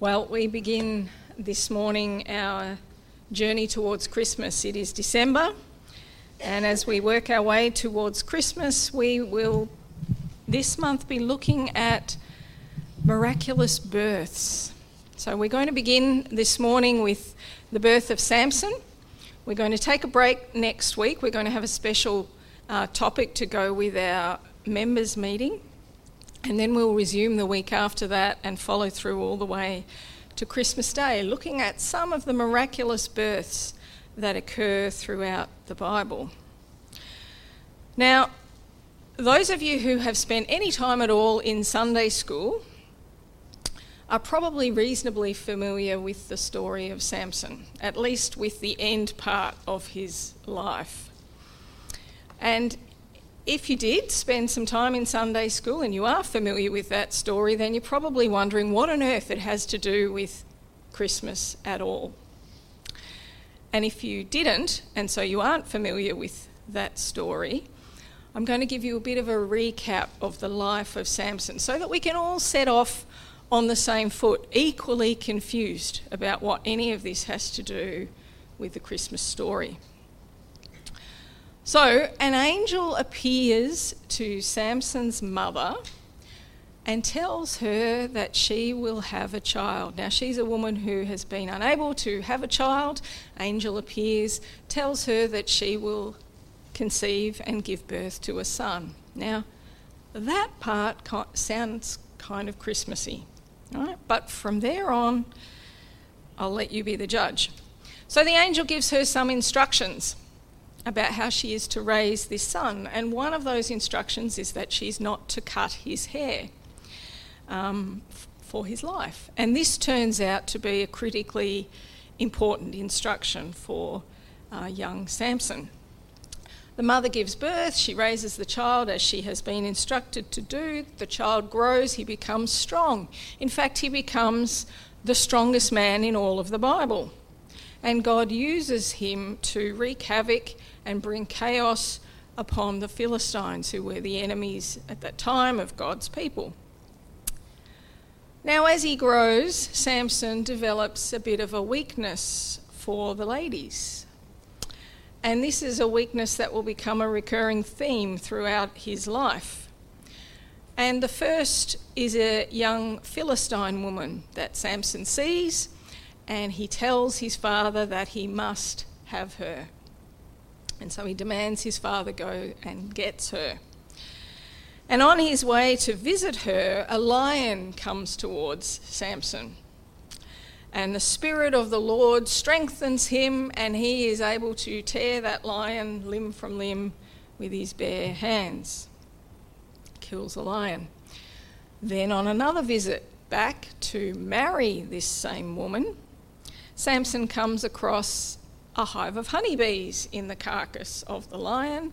Well, we begin this morning our journey towards Christmas. It is December, and as we work our way towards Christmas, we will this month be looking at miraculous births. So, we're going to begin this morning with the birth of Samson. We're going to take a break next week. We're going to have a special uh, topic to go with our members' meeting. And then we'll resume the week after that and follow through all the way to Christmas Day, looking at some of the miraculous births that occur throughout the Bible. Now, those of you who have spent any time at all in Sunday school are probably reasonably familiar with the story of Samson, at least with the end part of his life. And if you did spend some time in Sunday school and you are familiar with that story, then you're probably wondering what on earth it has to do with Christmas at all. And if you didn't, and so you aren't familiar with that story, I'm going to give you a bit of a recap of the life of Samson so that we can all set off on the same foot, equally confused about what any of this has to do with the Christmas story. So, an angel appears to Samson's mother and tells her that she will have a child. Now, she's a woman who has been unable to have a child. Angel appears, tells her that she will conceive and give birth to a son. Now, that part sounds kind of Christmassy, right? But from there on, I'll let you be the judge. So the angel gives her some instructions about how she is to raise this son. And one of those instructions is that she's not to cut his hair um, f- for his life. And this turns out to be a critically important instruction for uh, young Samson. The mother gives birth, she raises the child as she has been instructed to do. The child grows, he becomes strong. In fact, he becomes the strongest man in all of the Bible. And God uses him to wreak havoc and bring chaos upon the Philistines, who were the enemies at that time of God's people. Now, as he grows, Samson develops a bit of a weakness for the ladies. And this is a weakness that will become a recurring theme throughout his life. And the first is a young Philistine woman that Samson sees, and he tells his father that he must have her. And so he demands his father go and gets her. And on his way to visit her, a lion comes towards Samson. And the Spirit of the Lord strengthens him, and he is able to tear that lion limb from limb with his bare hands. Kills the lion. Then, on another visit back to marry this same woman, Samson comes across a hive of honeybees in the carcass of the lion,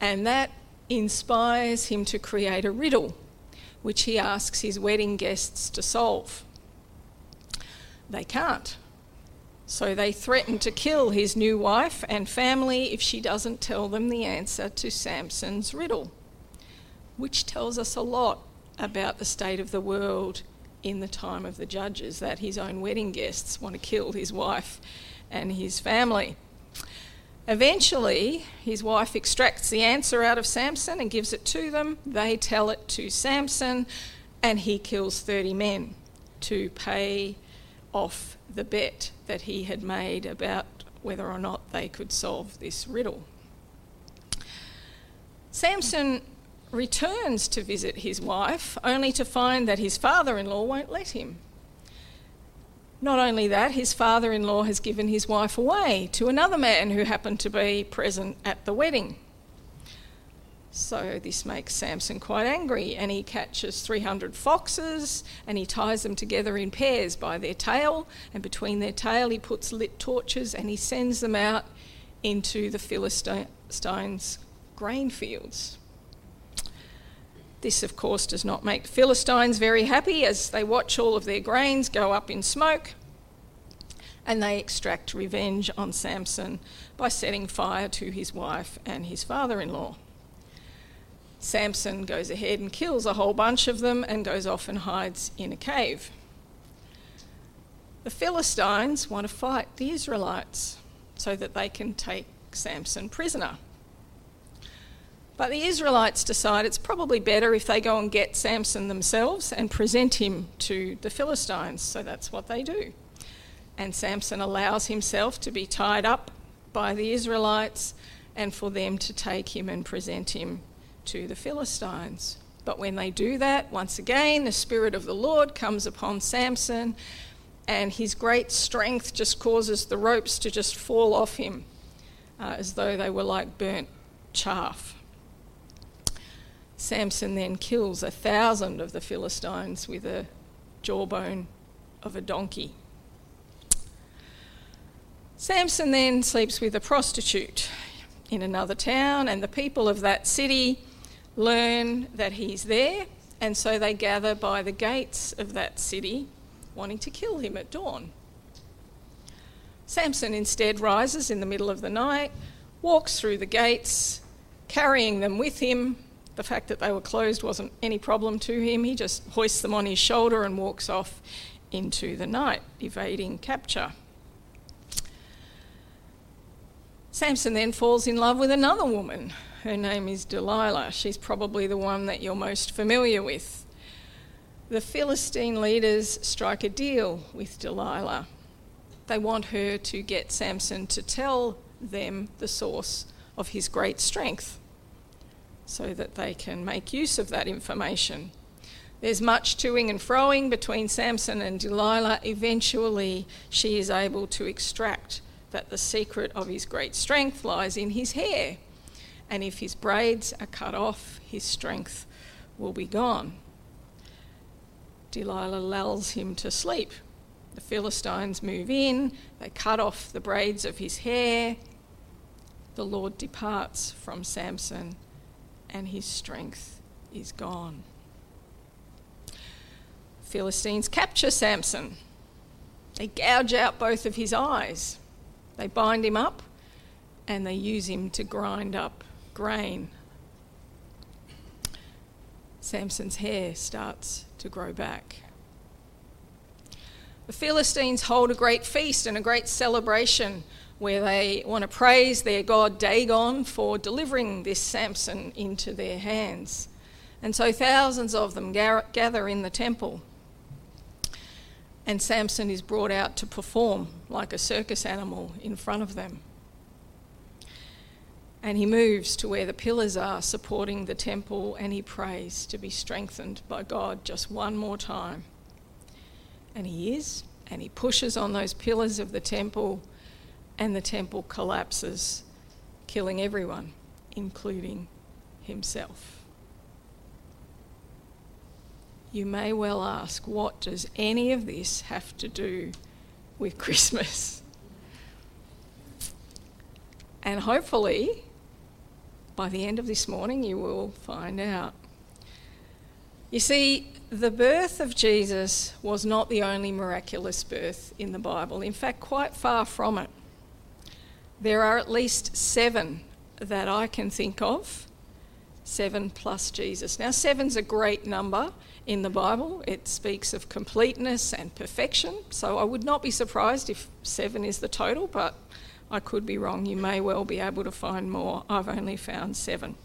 and that inspires him to create a riddle which he asks his wedding guests to solve. They can't. So they threaten to kill his new wife and family if she doesn't tell them the answer to Samson's riddle, which tells us a lot about the state of the world in the time of the judges that his own wedding guests want to kill his wife and his family. Eventually, his wife extracts the answer out of Samson and gives it to them. They tell it to Samson, and he kills 30 men to pay off the bet that he had made about whether or not they could solve this riddle. Samson returns to visit his wife, only to find that his father in law won't let him. Not only that, his father in law has given his wife away to another man who happened to be present at the wedding. So this makes Samson quite angry, and he catches 300 foxes and he ties them together in pairs by their tail, and between their tail he puts lit torches and he sends them out into the Philistines' grain fields. This, of course, does not make the Philistines very happy as they watch all of their grains go up in smoke and they extract revenge on Samson by setting fire to his wife and his father in law. Samson goes ahead and kills a whole bunch of them and goes off and hides in a cave. The Philistines want to fight the Israelites so that they can take Samson prisoner. But the Israelites decide it's probably better if they go and get Samson themselves and present him to the Philistines. So that's what they do. And Samson allows himself to be tied up by the Israelites and for them to take him and present him to the Philistines. But when they do that, once again, the Spirit of the Lord comes upon Samson, and his great strength just causes the ropes to just fall off him uh, as though they were like burnt chaff. Samson then kills a thousand of the Philistines with a jawbone of a donkey. Samson then sleeps with a prostitute in another town, and the people of that city learn that he's there, and so they gather by the gates of that city, wanting to kill him at dawn. Samson instead rises in the middle of the night, walks through the gates, carrying them with him. The fact that they were closed wasn't any problem to him. He just hoists them on his shoulder and walks off into the night, evading capture. Samson then falls in love with another woman. Her name is Delilah. She's probably the one that you're most familiar with. The Philistine leaders strike a deal with Delilah. They want her to get Samson to tell them the source of his great strength so that they can make use of that information. There's much toing and froing between Samson and Delilah. Eventually, she is able to extract that the secret of his great strength lies in his hair. And if his braids are cut off, his strength will be gone. Delilah lulls him to sleep. The Philistines move in, they cut off the braids of his hair. The Lord departs from Samson, and his strength is gone. Philistines capture Samson. They gouge out both of his eyes. They bind him up and they use him to grind up grain. Samson's hair starts to grow back. The Philistines hold a great feast and a great celebration where they want to praise their god Dagon for delivering this Samson into their hands. And so thousands of them gather in the temple and Samson is brought out to perform like a circus animal in front of them. And he moves to where the pillars are supporting the temple and he prays to be strengthened by God just one more time. And he is, and he pushes on those pillars of the temple, and the temple collapses, killing everyone, including himself. You may well ask, what does any of this have to do with Christmas? And hopefully, by the end of this morning, you will find out. You see, the birth of Jesus was not the only miraculous birth in the Bible. In fact, quite far from it. There are at least seven that I can think of. Seven plus Jesus. Now, seven's a great number in the Bible. It speaks of completeness and perfection. So I would not be surprised if seven is the total, but I could be wrong. You may well be able to find more. I've only found seven.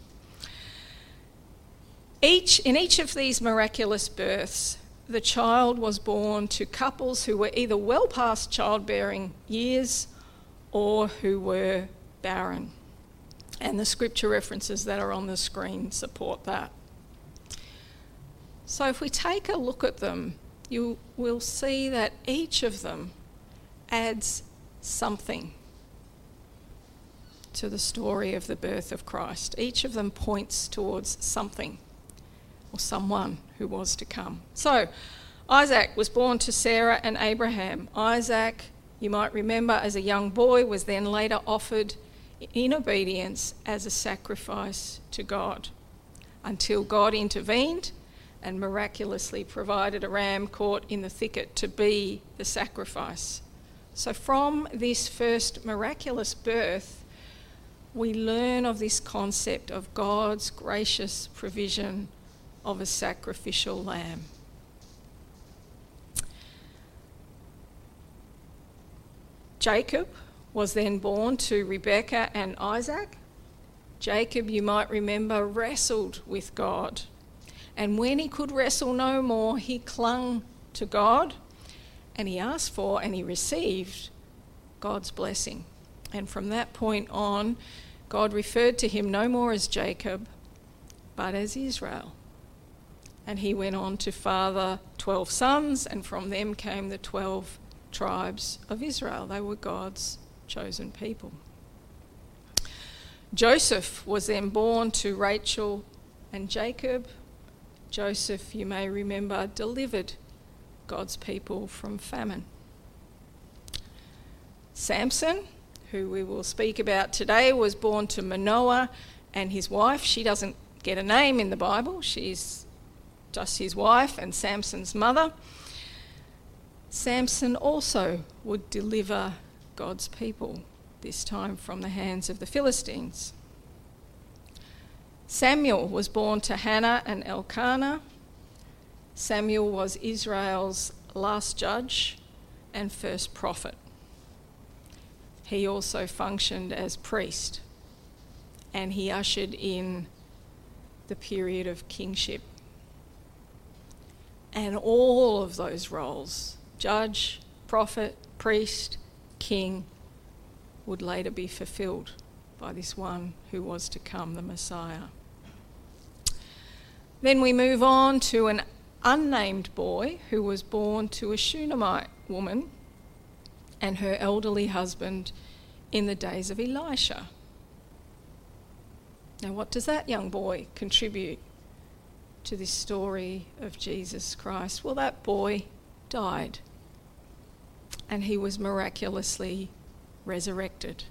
Each, in each of these miraculous births, the child was born to couples who were either well past childbearing years or who were barren. And the scripture references that are on the screen support that. So if we take a look at them, you will see that each of them adds something to the story of the birth of Christ. Each of them points towards something or someone who was to come. So, Isaac was born to Sarah and Abraham. Isaac, you might remember, as a young boy, was then later offered in obedience as a sacrifice to God until God intervened and miraculously provided a ram caught in the thicket to be the sacrifice. So, from this first miraculous birth, we learn of this concept of God's gracious provision of a sacrificial lamb. Jacob was then born to Rebekah and Isaac. Jacob, you might remember, wrestled with God. And when he could wrestle no more, he clung to God and he asked for and he received God's blessing. And from that point on, God referred to him no more as Jacob, but as Israel. And he went on to father 12 sons, and from them came the 12 tribes of Israel. They were God's chosen people. Joseph was then born to Rachel and Jacob. Joseph, you may remember, delivered God's people from famine. Samson, who we will speak about today, was born to Manoah and his wife. She doesn't get a name in the Bible, she's just his wife and Samson's mother. Samson also would deliver God's people, this time from the hands of the Philistines. Samuel was born to Hannah and Elkanah. Samuel was Israel's last judge and first prophet. He also functioned as priest and he ushered in the period of kingship. And all of those roles judge, prophet, priest, king would later be fulfilled by this one who was to come, the Messiah. Then we move on to an unnamed boy who was born to a Shunammite woman and her elderly husband in the days of Elisha. Now, what does that young boy contribute to this story of Jesus Christ? Well, that boy died and he was miraculously resurrected.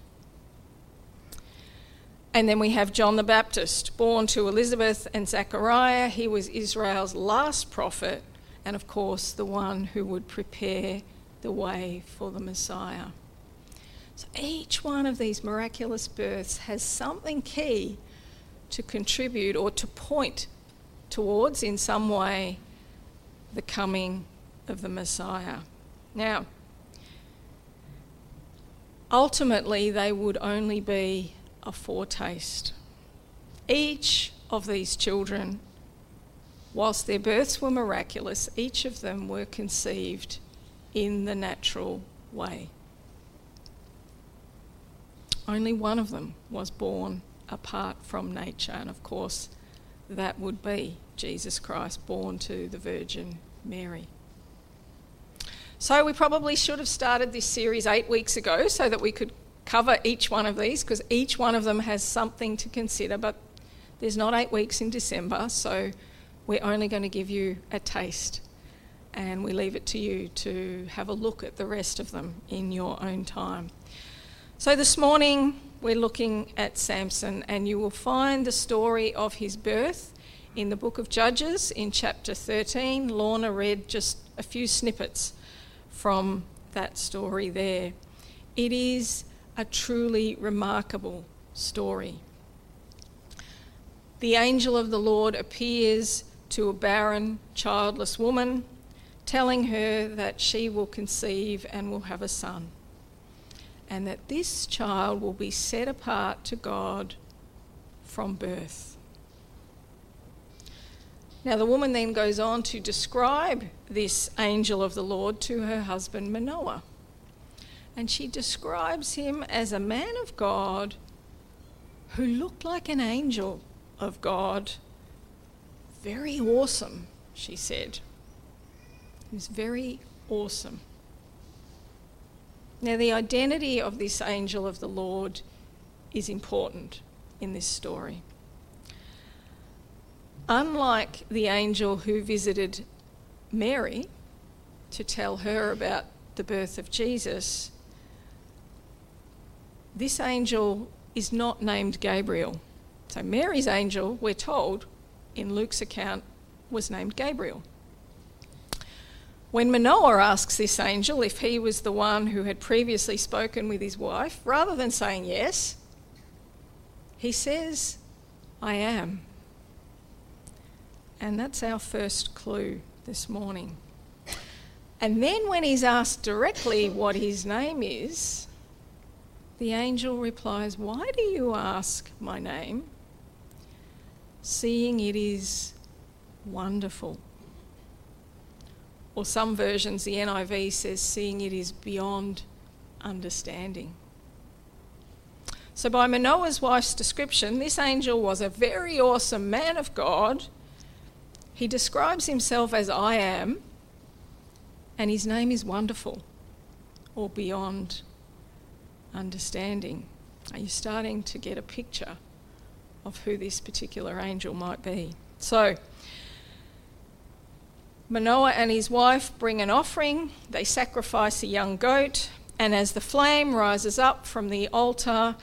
And then we have John the Baptist, born to Elizabeth and Zechariah. He was Israel's last prophet, and of course, the one who would prepare the way for the Messiah. So each one of these miraculous births has something key to contribute or to point towards, in some way, the coming of the Messiah. Now, ultimately, they would only be a foretaste. Each of these children, whilst their births were miraculous, each of them were conceived in the natural way. Only one of them was born apart from nature, and of course, that would be Jesus Christ, born to the Virgin Mary. So, we probably should have started this series eight weeks ago so that we could cover each one of these because each one of them has something to consider. But there's not eight weeks in December, so we're only going to give you a taste. And we leave it to you to have a look at the rest of them in your own time. So this morning we're looking at Samson, and you will find the story of his birth in the book of Judges in chapter 13. Lorna read just a few snippets from that story there. It is a truly remarkable story. The angel of the Lord appears to a barren, childless woman, telling her that she will conceive and will have a son, and that this child will be set apart to God from birth. Now, the woman then goes on to describe this angel of the Lord to her husband Manoah. And she describes him as a man of God who looked like an angel of God. Very awesome, she said. He was very awesome. Now, the identity of this angel of the Lord is important in this story. Unlike the angel who visited Mary to tell her about the birth of Jesus, this angel is not named Gabriel. So, Mary's angel, we're told in Luke's account, was named Gabriel. When Manoah asks this angel if he was the one who had previously spoken with his wife, rather than saying yes, he says, I am. And that's our first clue this morning. And then, when he's asked directly what his name is, the angel replies, Why do you ask my name? Seeing it is wonderful. Or some versions, the NIV says, Seeing it is beyond understanding. So, by Manoah's wife's description, this angel was a very awesome man of God. He describes himself as I am, and his name is wonderful or beyond understanding. Are you starting to get a picture of who this particular angel might be? So, Manoah and his wife bring an offering, they sacrifice a young goat, and as the flame rises up from the altar,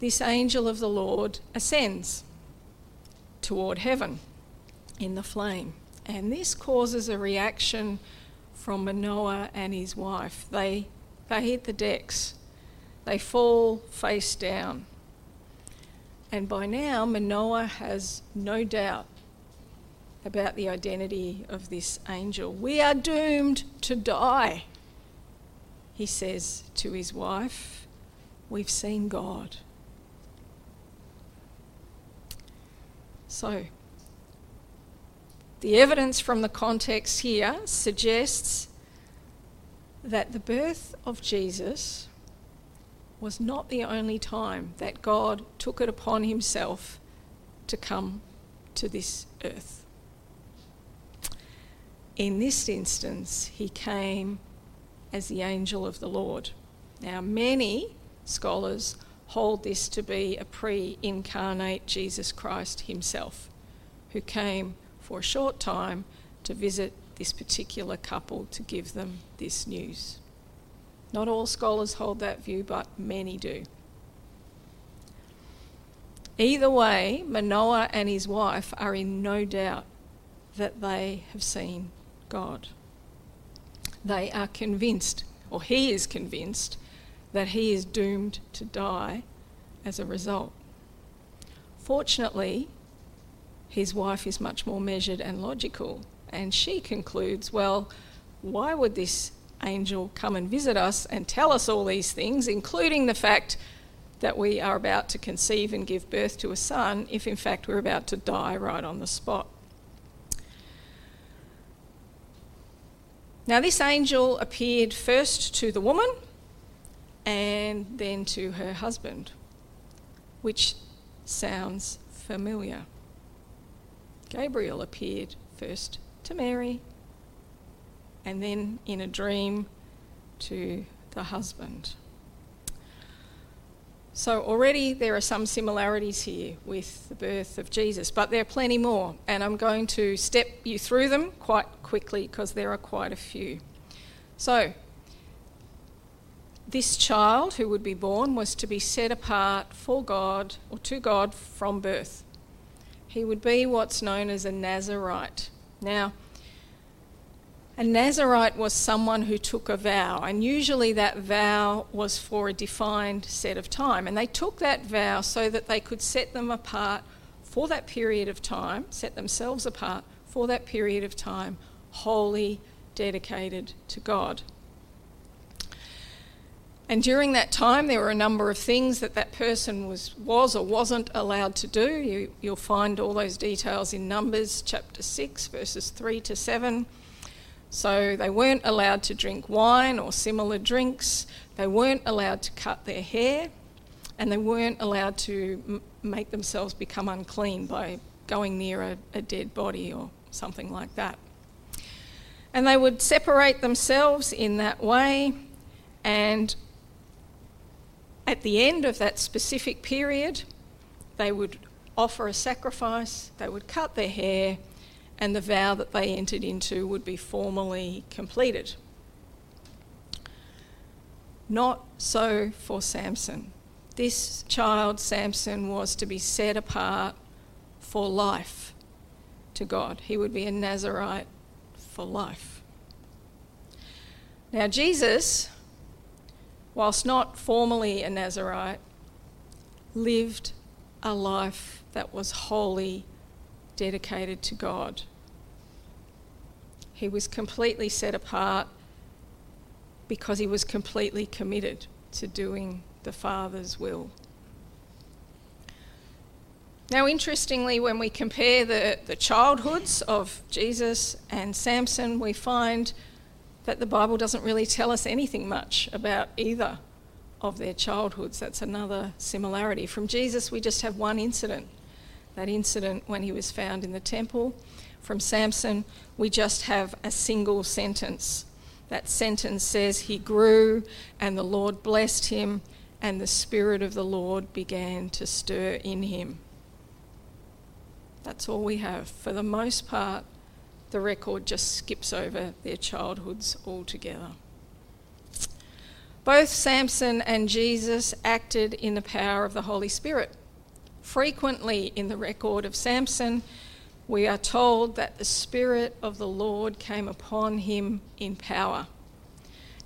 this angel of the Lord ascends toward heaven in the flame. And this causes a reaction from Manoah and his wife. They, they hit the decks, they fall face down. And by now, Manoah has no doubt about the identity of this angel. We are doomed to die, he says to his wife. We've seen God. So, the evidence from the context here suggests that the birth of Jesus was not the only time that God took it upon himself to come to this earth. In this instance, he came as the angel of the Lord. Now, many scholars hold this to be a pre incarnate Jesus Christ himself, who came for a short time to visit this particular couple to give them this news. Not all scholars hold that view, but many do. Either way, Manoah and his wife are in no doubt that they have seen God. They are convinced, or he is convinced, that he is doomed to die as a result. Fortunately, his wife is much more measured and logical, and she concludes, well, why would this angel come and visit us and tell us all these things, including the fact that we are about to conceive and give birth to a son, if in fact we're about to die right on the spot? Now, this angel appeared first to the woman and then to her husband, which sounds familiar. Gabriel appeared first to Mary and then in a dream to the husband. So, already there are some similarities here with the birth of Jesus, but there are plenty more, and I'm going to step you through them quite quickly because there are quite a few. So, this child who would be born was to be set apart for God or to God from birth. He would be what's known as a Nazarite. Now, a Nazarite was someone who took a vow, and usually that vow was for a defined set of time. And they took that vow so that they could set them apart for that period of time, set themselves apart for that period of time, wholly dedicated to God. And during that time, there were a number of things that that person was, was or wasn't allowed to do. You, you'll find all those details in Numbers chapter 6, verses 3 to 7. So they weren't allowed to drink wine or similar drinks, they weren't allowed to cut their hair, and they weren't allowed to m- make themselves become unclean by going near a, a dead body or something like that. And they would separate themselves in that way, and at the end of that specific period, they would offer a sacrifice, they would cut their hair, and the vow that they entered into would be formally completed. Not so for Samson. This child, Samson, was to be set apart for life to God. He would be a Nazarite for life. Now, Jesus whilst not formally a Nazarite, lived a life that was wholly dedicated to God. He was completely set apart because he was completely committed to doing the Father's will. Now, interestingly, when we compare the, the childhoods of Jesus and Samson, we find that the Bible doesn't really tell us anything much about either of their childhoods. That's another similarity. From Jesus, we just have one incident that incident when he was found in the temple. From Samson, we just have a single sentence. That sentence says, He grew, and the Lord blessed him, and the Spirit of the Lord began to stir in him. That's all we have. For the most part, the record just skips over their childhoods altogether. Both Samson and Jesus acted in the power of the Holy Spirit. Frequently in the record of Samson, we are told that the Spirit of the Lord came upon him in power.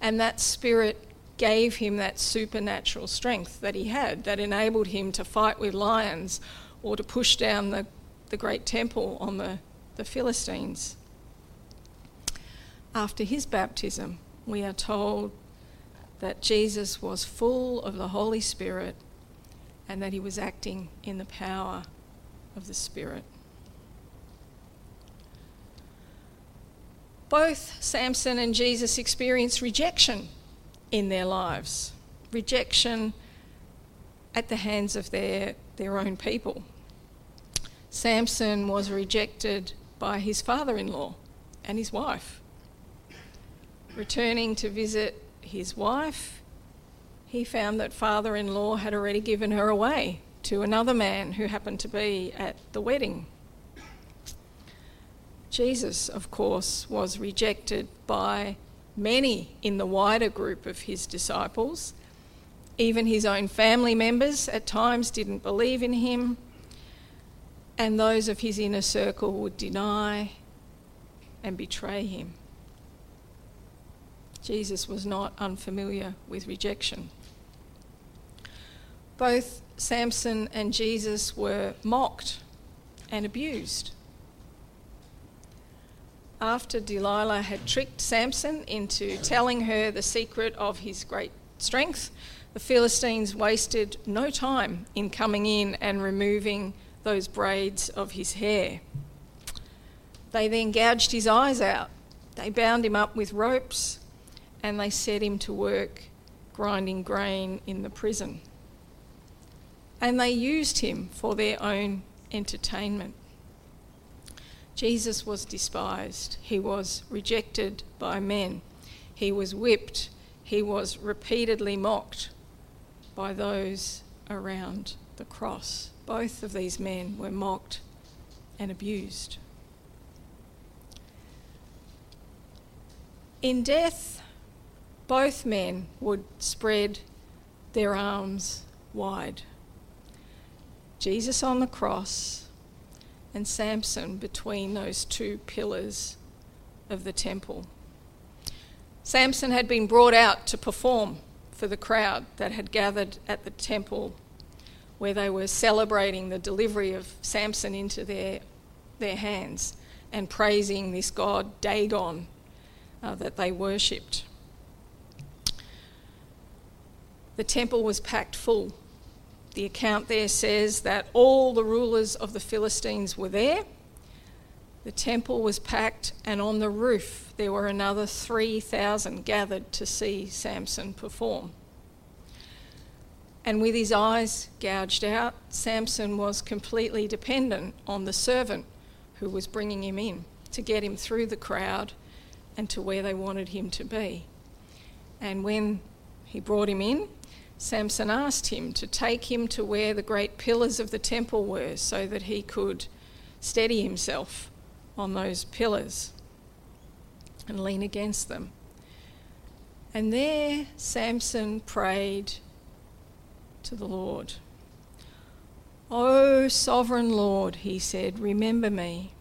And that Spirit gave him that supernatural strength that he had that enabled him to fight with lions or to push down the the great temple on the, the Philistines. After his baptism, we are told that Jesus was full of the Holy Spirit and that he was acting in the power of the Spirit. Both Samson and Jesus experienced rejection in their lives, rejection at the hands of their, their own people. Samson was rejected by his father in law and his wife. Returning to visit his wife, he found that father in law had already given her away to another man who happened to be at the wedding. Jesus, of course, was rejected by many in the wider group of his disciples. Even his own family members at times didn't believe in him and those of his inner circle would deny and betray him. Jesus was not unfamiliar with rejection. Both Samson and Jesus were mocked and abused. After Delilah had tricked Samson into telling her the secret of his great strength, the Philistines wasted no time in coming in and removing those braids of his hair. They then gouged his eyes out. They bound him up with ropes and they set him to work grinding grain in the prison. And they used him for their own entertainment. Jesus was despised. He was rejected by men. He was whipped. He was repeatedly mocked by those around the cross. Both of these men were mocked and abused. In death, both men would spread their arms wide. Jesus on the cross and Samson between those two pillars of the temple. Samson had been brought out to perform for the crowd that had gathered at the temple where they were celebrating the delivery of Samson into their, their hands and praising this god Dagon uh, that they worshipped. The temple was packed full. The account there says that all the rulers of the Philistines were there. The temple was packed, and on the roof there were another 3,000 gathered to see Samson perform. And with his eyes gouged out, Samson was completely dependent on the servant who was bringing him in to get him through the crowd and to where they wanted him to be. And when he brought him in, Samson asked him to take him to where the great pillars of the temple were so that he could steady himself on those pillars and lean against them. And there Samson prayed to the Lord. O sovereign Lord, he said, remember me.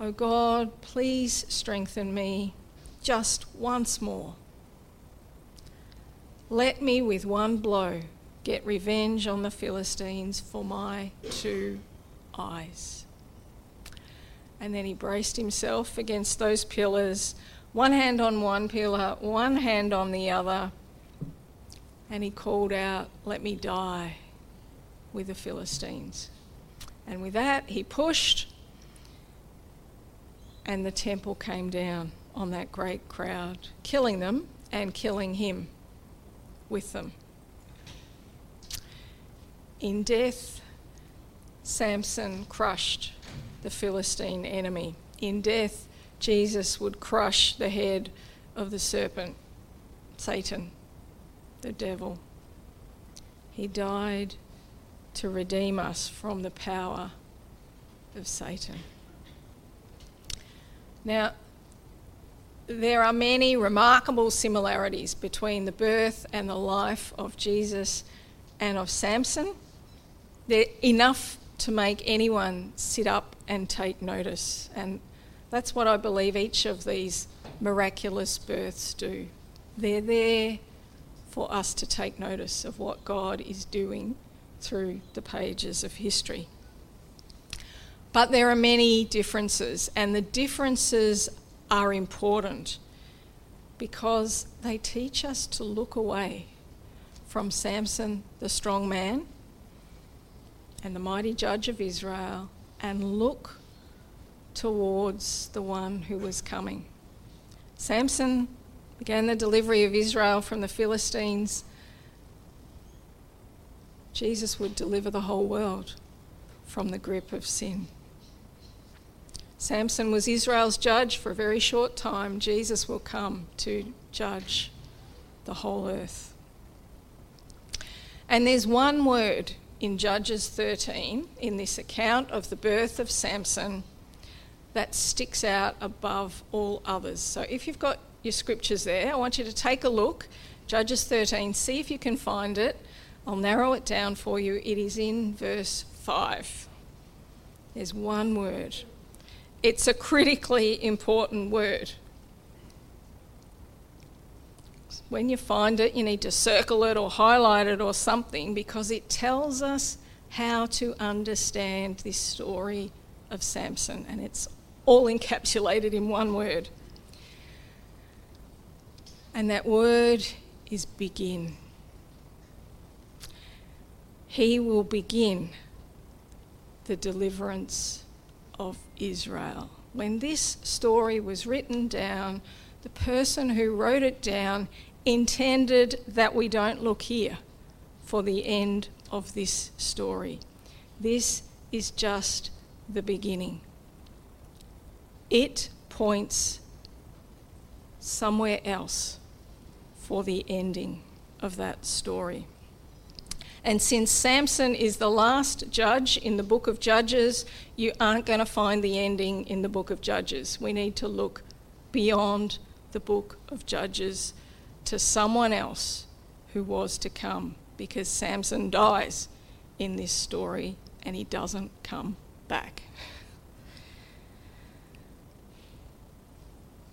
O God, please strengthen me just once more. Let me with one blow get revenge on the Philistines for my two eyes. And then he braced himself against those pillars one hand on one pillar, one hand on the other, and he called out, Let me die with the Philistines. And with that, he pushed, and the temple came down on that great crowd, killing them and killing him with them. In death, Samson crushed the Philistine enemy. In death, Jesus would crush the head of the serpent, Satan, the devil. He died to redeem us from the power of Satan. Now, there are many remarkable similarities between the birth and the life of Jesus and of Samson. They're enough to make anyone sit up and take notice. And that's what I believe each of these miraculous births do. They're there for us to take notice of what God is doing through the pages of history. But there are many differences, and the differences are important because they teach us to look away from Samson, the strong man, and the mighty judge of Israel, and look towards the one who was coming. Samson began the delivery of Israel from the Philistines. Jesus would deliver the whole world from the grip of sin. Samson was Israel's judge for a very short time. Jesus will come to judge the whole earth. And there's one word in Judges 13 in this account of the birth of Samson that sticks out above all others. So if you've got your scriptures there, I want you to take a look. Judges 13, see if you can find it. I'll narrow it down for you. It is in verse 5. There's one word it's a critically important word. When you find it, you need to circle it or highlight it or something because it tells us how to understand this story of Samson, and it's all encapsulated in one word. And that word is begin. He will begin the deliverance of Israel. When this story was written down, the person who wrote it down intended that we don't look here for the end of this story. This is just the beginning. It points somewhere else for the ending of that story. And since Samson is the last judge in the book of Judges, you aren't going to find the ending in the book of Judges. We need to look beyond the book of Judges to someone else who was to come because Samson dies in this story and he doesn't come back.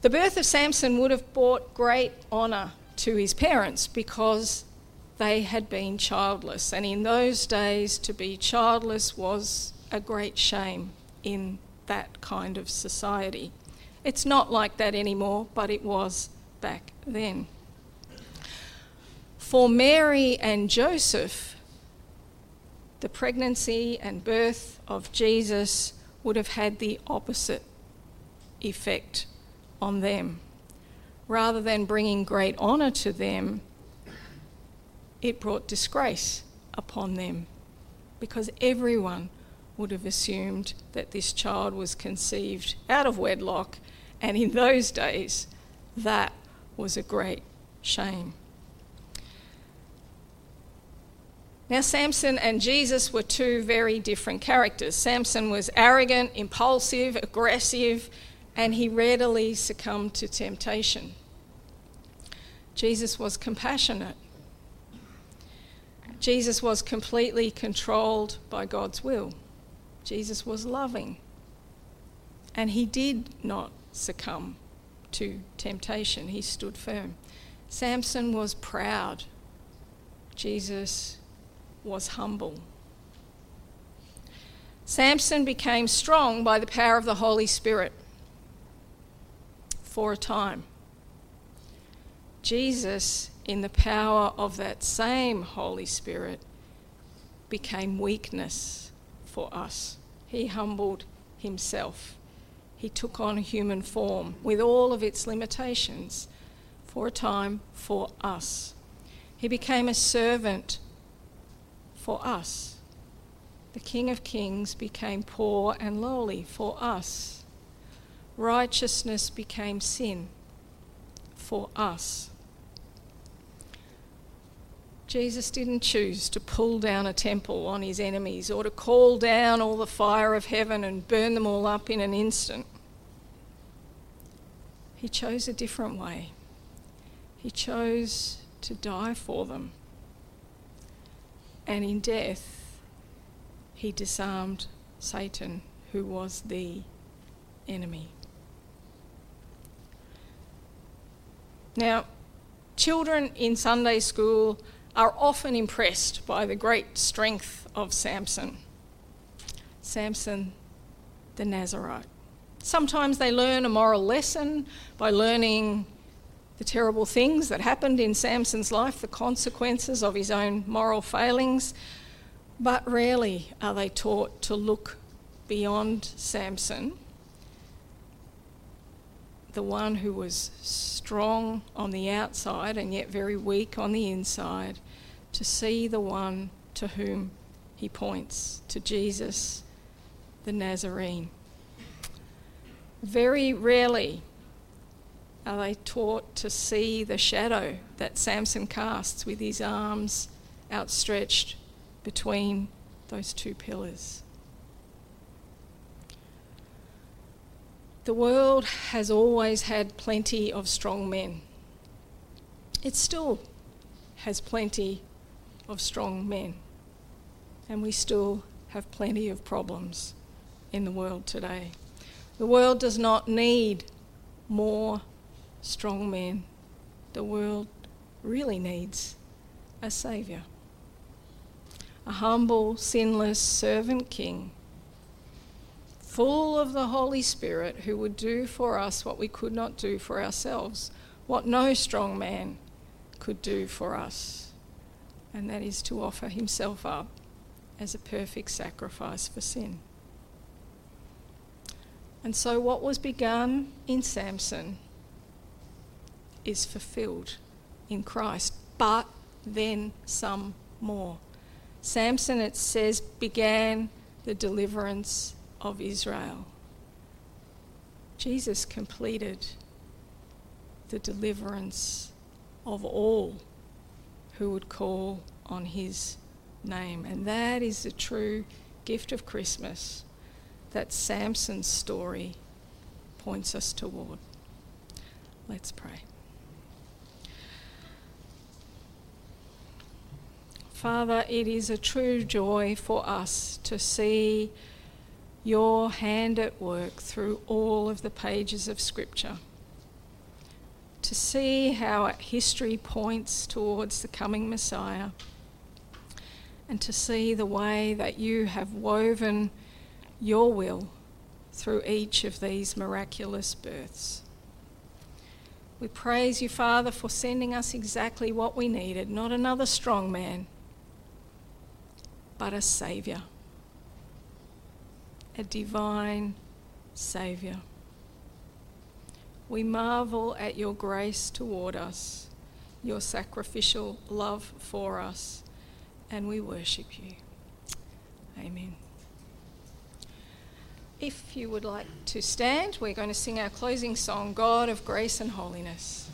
The birth of Samson would have brought great honour to his parents because they had been childless. And in those days, to be childless was a great shame in that kind of society. It's not like that anymore, but it was back then. For Mary and Joseph, the pregnancy and birth of Jesus would have had the opposite effect on them. Rather than bringing great honour to them, it brought disgrace upon them because everyone would have assumed that this child was conceived out of wedlock, and in those days, that was a great shame. Now, Samson and Jesus were two very different characters. Samson was arrogant, impulsive, aggressive, and he readily succumbed to temptation. Jesus was compassionate Jesus was completely controlled by God's will. Jesus was loving. And he did not succumb to temptation, he stood firm. Samson was proud. Jesus was humble. Samson became strong by the power of the Holy Spirit. for a time. Jesus, in the power of that same Holy Spirit, became weakness for us. He humbled himself. He took on human form with all of its limitations for a time for us. He became a servant for us. The King of Kings became poor and lowly for us. Righteousness became sin for us. Jesus didn't choose to pull down a temple on his enemies or to call down all the fire of heaven and burn them all up in an instant. He chose a different way. He chose to die for them. And in death, he disarmed Satan, who was the enemy. Now, children in Sunday school are often impressed by the great strength of Samson. Samson the Nazarite. Sometimes they learn a moral lesson by learning the terrible things that happened in Samson's life, the consequences of his own moral failings, but rarely are they taught to look beyond Samson, the one who was strong on the outside and yet very weak on the inside, to see the one to whom he points, to Jesus the Nazarene. Very rarely are they taught to see the shadow that Samson casts with his arms outstretched between those two pillars. The world has always had plenty of strong men. It still has plenty of strong men. And we still have plenty of problems in the world today. The world does not need more strong men. The world really needs a Saviour. A humble, sinless servant king, full of the Holy Spirit, who would do for us what we could not do for ourselves, what no strong man could do for us, and that is to offer himself up as a perfect sacrifice for sin. And so, what was begun in Samson is fulfilled in Christ, but then some more. Samson, it says, began the deliverance of Israel. Jesus completed the deliverance of all who would call on his name. And that is the true gift of Christmas that Samson's story points us toward. Let's pray. Father, it is a true joy for us to see your hand at work through all of the pages of Scripture. To see how history points towards the coming Messiah, and to see the way that you have woven your will through each of these miraculous births. We praise you, Father, for sending us exactly what we needed not another strong man, but a Saviour, a divine Saviour. We marvel at your grace toward us, your sacrificial love for us, and we worship you. Amen. If you would like to stand, we're going to sing our closing song, God of Grace and Holiness.